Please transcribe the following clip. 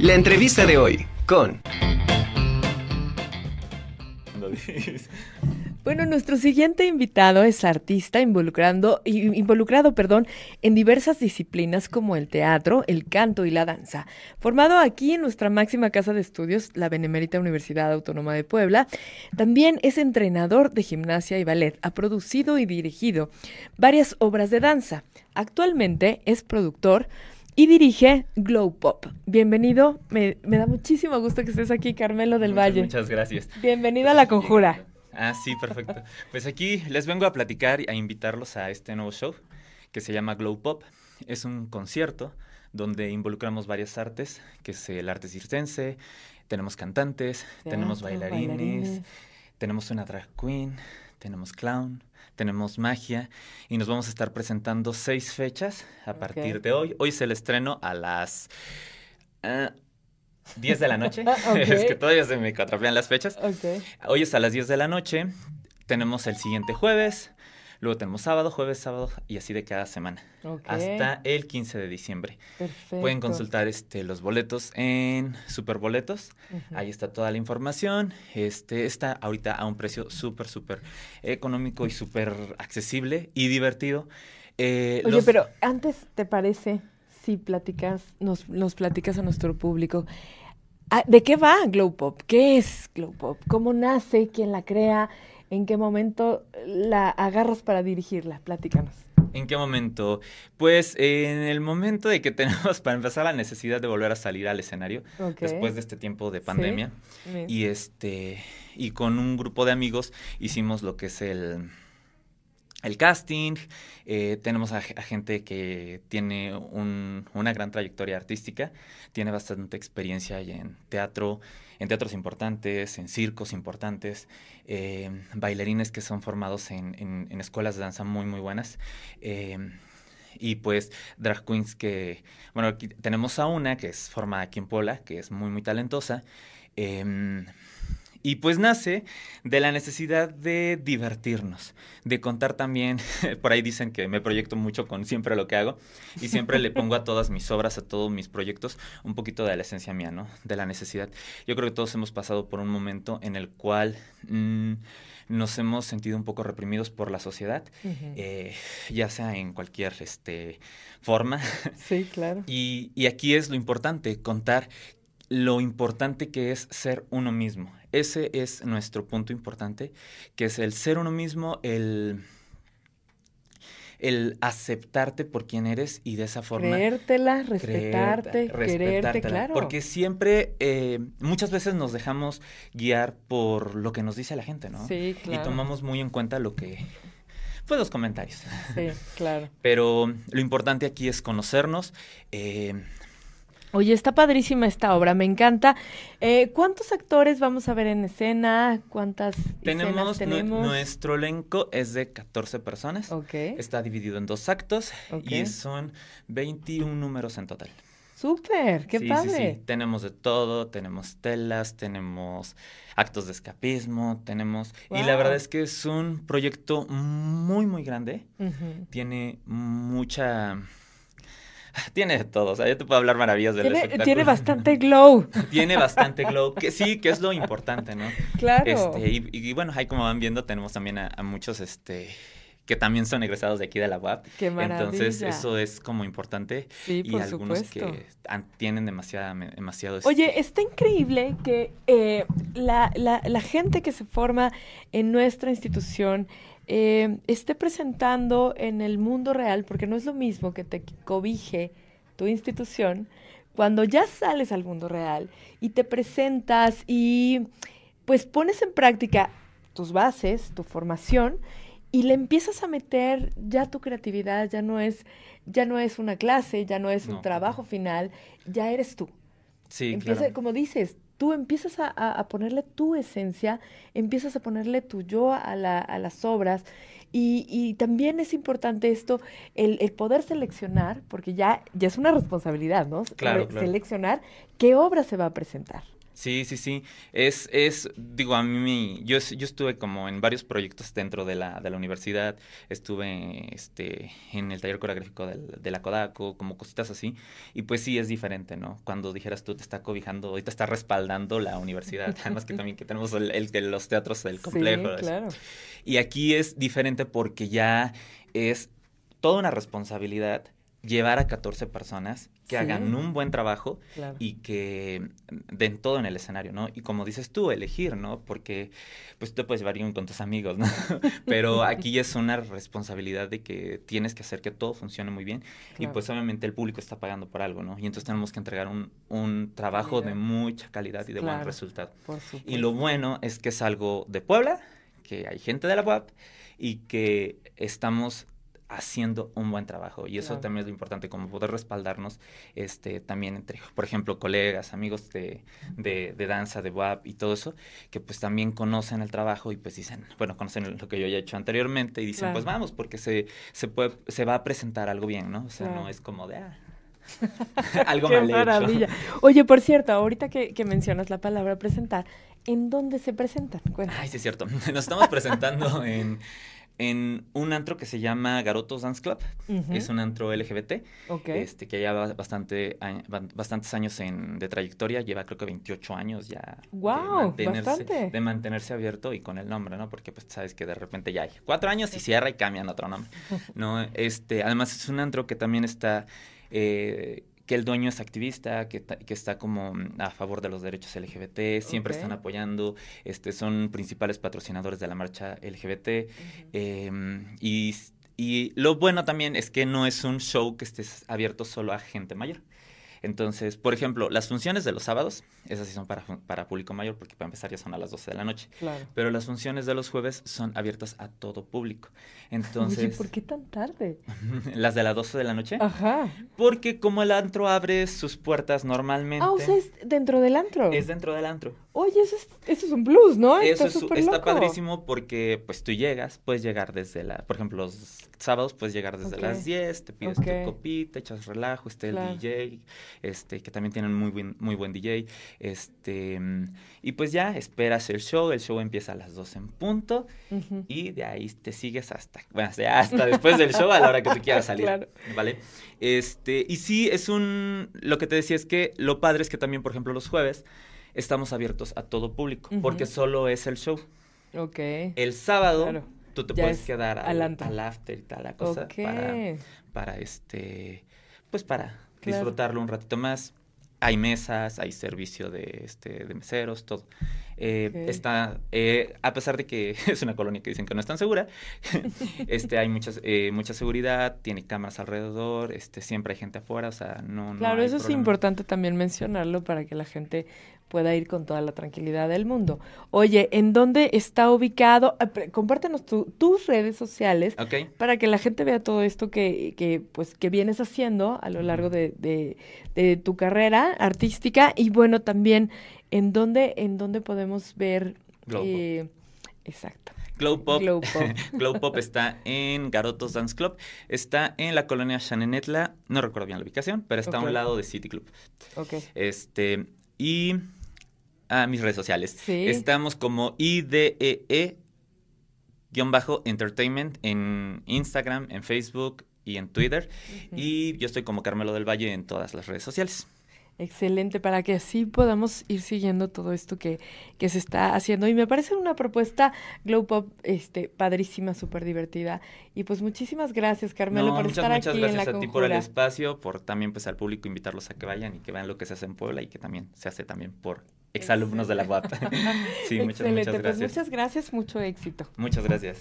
La entrevista de hoy con... Bueno, nuestro siguiente invitado es artista involucrando, involucrado perdón, en diversas disciplinas como el teatro, el canto y la danza. Formado aquí en nuestra máxima casa de estudios, la Benemérita Universidad Autónoma de Puebla, también es entrenador de gimnasia y ballet. Ha producido y dirigido varias obras de danza. Actualmente es productor y dirige Glow Pop. Bienvenido, me, da muchísimo gusto que estés aquí, Carmelo del Valle. Muchas gracias. Bienvenido a La Conjura. Ah, sí, perfecto. Pues aquí les vengo a platicar y a invitarlos a este nuevo show que se llama Glow Pop. Es un concierto donde involucramos varias artes, que es el arte circense, tenemos cantantes, tenemos bailarines, tenemos una drag queen, tenemos clown, tenemos magia y nos vamos a estar presentando seis fechas a partir de hoy. Hoy es el estreno a las... 10 de la noche. es que todavía se me cuatrapean las fechas. Hoy es a las 10 de la noche. Tenemos el siguiente jueves. Luego tenemos sábado, jueves, sábado y así de cada semana. Hasta el 15 de diciembre. Pueden consultar este, los boletos en Superboletos. Ahí está toda la información. Este, está ahorita a un precio súper, súper económico y súper accesible y divertido. Eh, Oye, pero antes, ¿te parece si platicas, nos, nos platicas a nuestro público Ah, ¿De qué va Glow Pop? ¿Qué es Glow Pop? ¿Cómo nace? ¿Quién la crea? ¿En qué momento la agarras para dirigirla? Platícanos. ¿En qué momento? Pues en el momento de que tenemos para empezar la necesidad de volver a salir al escenario después de este tiempo de pandemia y este y con un grupo de amigos hicimos lo que es el el casting, eh, tenemos a, gente que tiene una gran trayectoria artística, tiene bastante experiencia en teatro, en teatros importantes, en circos importantes, eh, bailarines que son formados en, escuelas de danza muy, muy buenas. Eh, y pues drag queens que, bueno, aquí tenemos a una que es formada aquí en Puebla, que es muy, muy talentosa. Y pues nace de la necesidad de divertirnos, de contar también, por ahí dicen que me proyecto mucho con siempre lo que hago y siempre le pongo a todas mis obras, a todos mis proyectos, un poquito de la esencia mía, ¿no? De la necesidad. Yo creo que todos hemos pasado por un momento en el cual... Mm, nos hemos sentido un poco reprimidos por la sociedad, eh, ya sea en cualquier este, forma. Sí, claro. Y, y aquí es lo importante, contar lo importante que es ser uno mismo. Ese es nuestro punto importante, que es el ser uno mismo, el, el aceptarte por quien eres y de esa forma... Creértela, respetarte, quererte, claro. Porque siempre, eh, muchas veces nos dejamos guiar por lo que nos dice la gente, ¿no? Sí, claro. Y tomamos muy en cuenta lo que... Pues los comentarios. Sí, claro. Pero lo importante aquí es conocernos, eh, Oye, está padrísima esta obra, me encanta. Eh, ¿Cuántos actores vamos a ver en escena? ¿Cuántas tenemos, tenemos? nuestro elenco es de 14 personas. Ok. Está dividido en dos actos y son 21 números en total. Súper, qué padre. Sí, sí. Tenemos de todo, tenemos telas, tenemos actos de escapismo, tenemos... Y la verdad es que es un proyecto muy, muy grande. Tiene mucha Tiene de todo, o sea, yo te puedo hablar maravillas del tiene, espectáculo. Tiene bastante glow. tiene bastante glow, que sí, que es lo importante, ¿no? Claro. Este, y, bueno, ahí como van viendo, tenemos también a, muchos, este, que también son egresados de aquí de la UAP. Qué maravilla. Entonces, eso es como importante. Sí, y algunos que tienen demasiada, demasiado... Oye, este está increíble que eh, la, la, la gente que se forma en nuestra institución eh, esté presentando en el mundo real, porque no es lo mismo que te cobije tu institución, cuando ya sales al mundo real y te presentas y pues pones en práctica tus bases, tu formación y le empiezas a meter ya tu creatividad, ya no es ya no es una clase, ya no es un trabajo final, ya eres tú. Sí, Empieza, como dices, tú empiezas a, ponerle tu esencia, empiezas a ponerle tu yo a, las obras. Y, también es importante esto, el, poder seleccionar, porque ya, ya es una responsabilidad, ¿no? Claro, Seleccionar qué obra se va a presentar. Sí, sí, sí. Es, es, digo, a mí, yo, yo estuve como en varios proyectos dentro de la, de la universidad. Estuve este, en el taller coreográfico de la Kodaco, como cositas así. Y pues sí, es diferente, ¿no? Cuando dijeras tú, te está cobijando y te está respaldando la universidad. Además que también que tenemos el, el, los teatros del complejo. Sí, claro. Y aquí es diferente porque ya es toda una responsabilidad llevar a 14 personas que hagan un buen trabajo y que den todo en el escenario, ¿no? Y como dices tú, elegir, ¿no? Porque pues tú puedes llevar con tus amigos, ¿no? Pero aquí es una responsabilidad de que tienes que hacer que todo funcione muy bien y pues obviamente el público está pagando por algo, ¿no? Y entonces tenemos que entregar un, un trabajo de mucha calidad y de buen resultado. y lo bueno es que es algo de Puebla, que hay gente de la UAP y que estamos haciendo un buen trabajo. Y eso también es lo importante como poder respaldarnos este también entre por ejemplo colegas amigos de, de, danza de WAP y todo eso que pues también conocen el trabajo y pues dicen bueno conocen lo que yo ya he hecho anteriormente y dicen pues vamos porque se se puede se va a presentar algo bien no o sea no es como de ah, algo Qué maravilla. Oye, por cierto, ahorita que, que, mencionas la palabra presentar, ¿en dónde se presentan? Ay, sí es cierto. Nos estamos presentando en en un antro que se llama Garotos Dance Club. Es un antro LGBT. Este, que lleva bastante, bastantes años en, de trayectoria. Lleva creo que 28 años ya. ¡Wow! De mantenerse, de mantenerse abierto y con el nombre, ¿no? Porque pues sabes que de repente ya hay cuatro años y cierra y cambian otro nombre. ¿no? Este, además es un antro que también está eh, que el dueño es activista, que, que, está como a favor de los derechos LGBT, siempre están apoyando, este, son principales patrocinadores de la marcha LGBT. Em, y, y lo bueno también es que no es un show que esté abierto solo a gente mayor. Entonces, por ejemplo, las funciones de los sábados, esas sí son para, para público mayor, porque para empezar ya son a las 12 de la noche. Claro. Pero las funciones de los jueves son abiertas a todo público. Entonces. ¿por qué tan tarde? las de las 12 de la noche. Ajá. Porque como el antro abre sus puertas normalmente. Ah, o sea, es dentro del antro. Es dentro del antro. Oye, eso es, eso es un plus, ¿no? Eso está, es, está padrísimo porque pues tú llegas, puedes llegar desde la, por ejemplo, los sábados puedes llegar desde las 10, te pides tu copita, echas relajo, está el DJ, este, que también tienen muy buen, muy buen DJ, este, y pues ya esperas el show, el show empieza a las 2 en punto, y de ahí te sigues hasta, bueno, hasta después del show a la hora que tú quieras salir, ¿vale? Este, y sí, es un, lo que te decía es que lo padre es que también, por ejemplo, los jueves, estamos abiertos a todo público, porque solo es el show. Ok. El sábado tú te puedes quedar al, after y tal la cosa para, para este, pues para disfrutarlo un ratito más. Hay mesas, hay servicio de, este, de meseros, todo. Eh, está, eh, a pesar de que es una colonia que dicen que no es tan segura, este, hay muchas, eh, mucha seguridad, tiene cámaras alrededor, este, siempre hay gente afuera, o sea, no, Claro, eso es importante también mencionarlo para que la gente pueda ir con toda la tranquilidad del mundo. Oye, ¿en dónde está ubicado? Compártenos tus redes sociales para que la gente vea todo esto que, que, pues, que vienes haciendo a lo largo de, de tu carrera artística y bueno, también ¿En dónde, en dónde podemos ver? Eh, exacto. Glow Pop. Glow Pop. está en Garotos Dance Club. Está en la colonia Shanenetla. No recuerdo bien la ubicación, pero está a un lado de City Club. Ok. Este, y a mis redes sociales. Sí. Estamos como IDEE bajo entertainment en Instagram, en Facebook y en Twitter. Y yo estoy como Carmelo del Valle en todas las redes sociales. Excelente, para que así podamos ir siguiendo todo esto que, que se está haciendo. Y me parece una propuesta Glow Pop este, padrísima, súper divertida. Y pues muchísimas gracias, Carmelo, por estar aquí en la gracias a ti por el espacio, por también pues al público invitarlos a que vayan y que vean lo que se hace en Puebla y que también se hace también por exalumnos de la UAP. sí, muchas, muchas pues, gracias. muchas gracias, mucho éxito. Muchas gracias.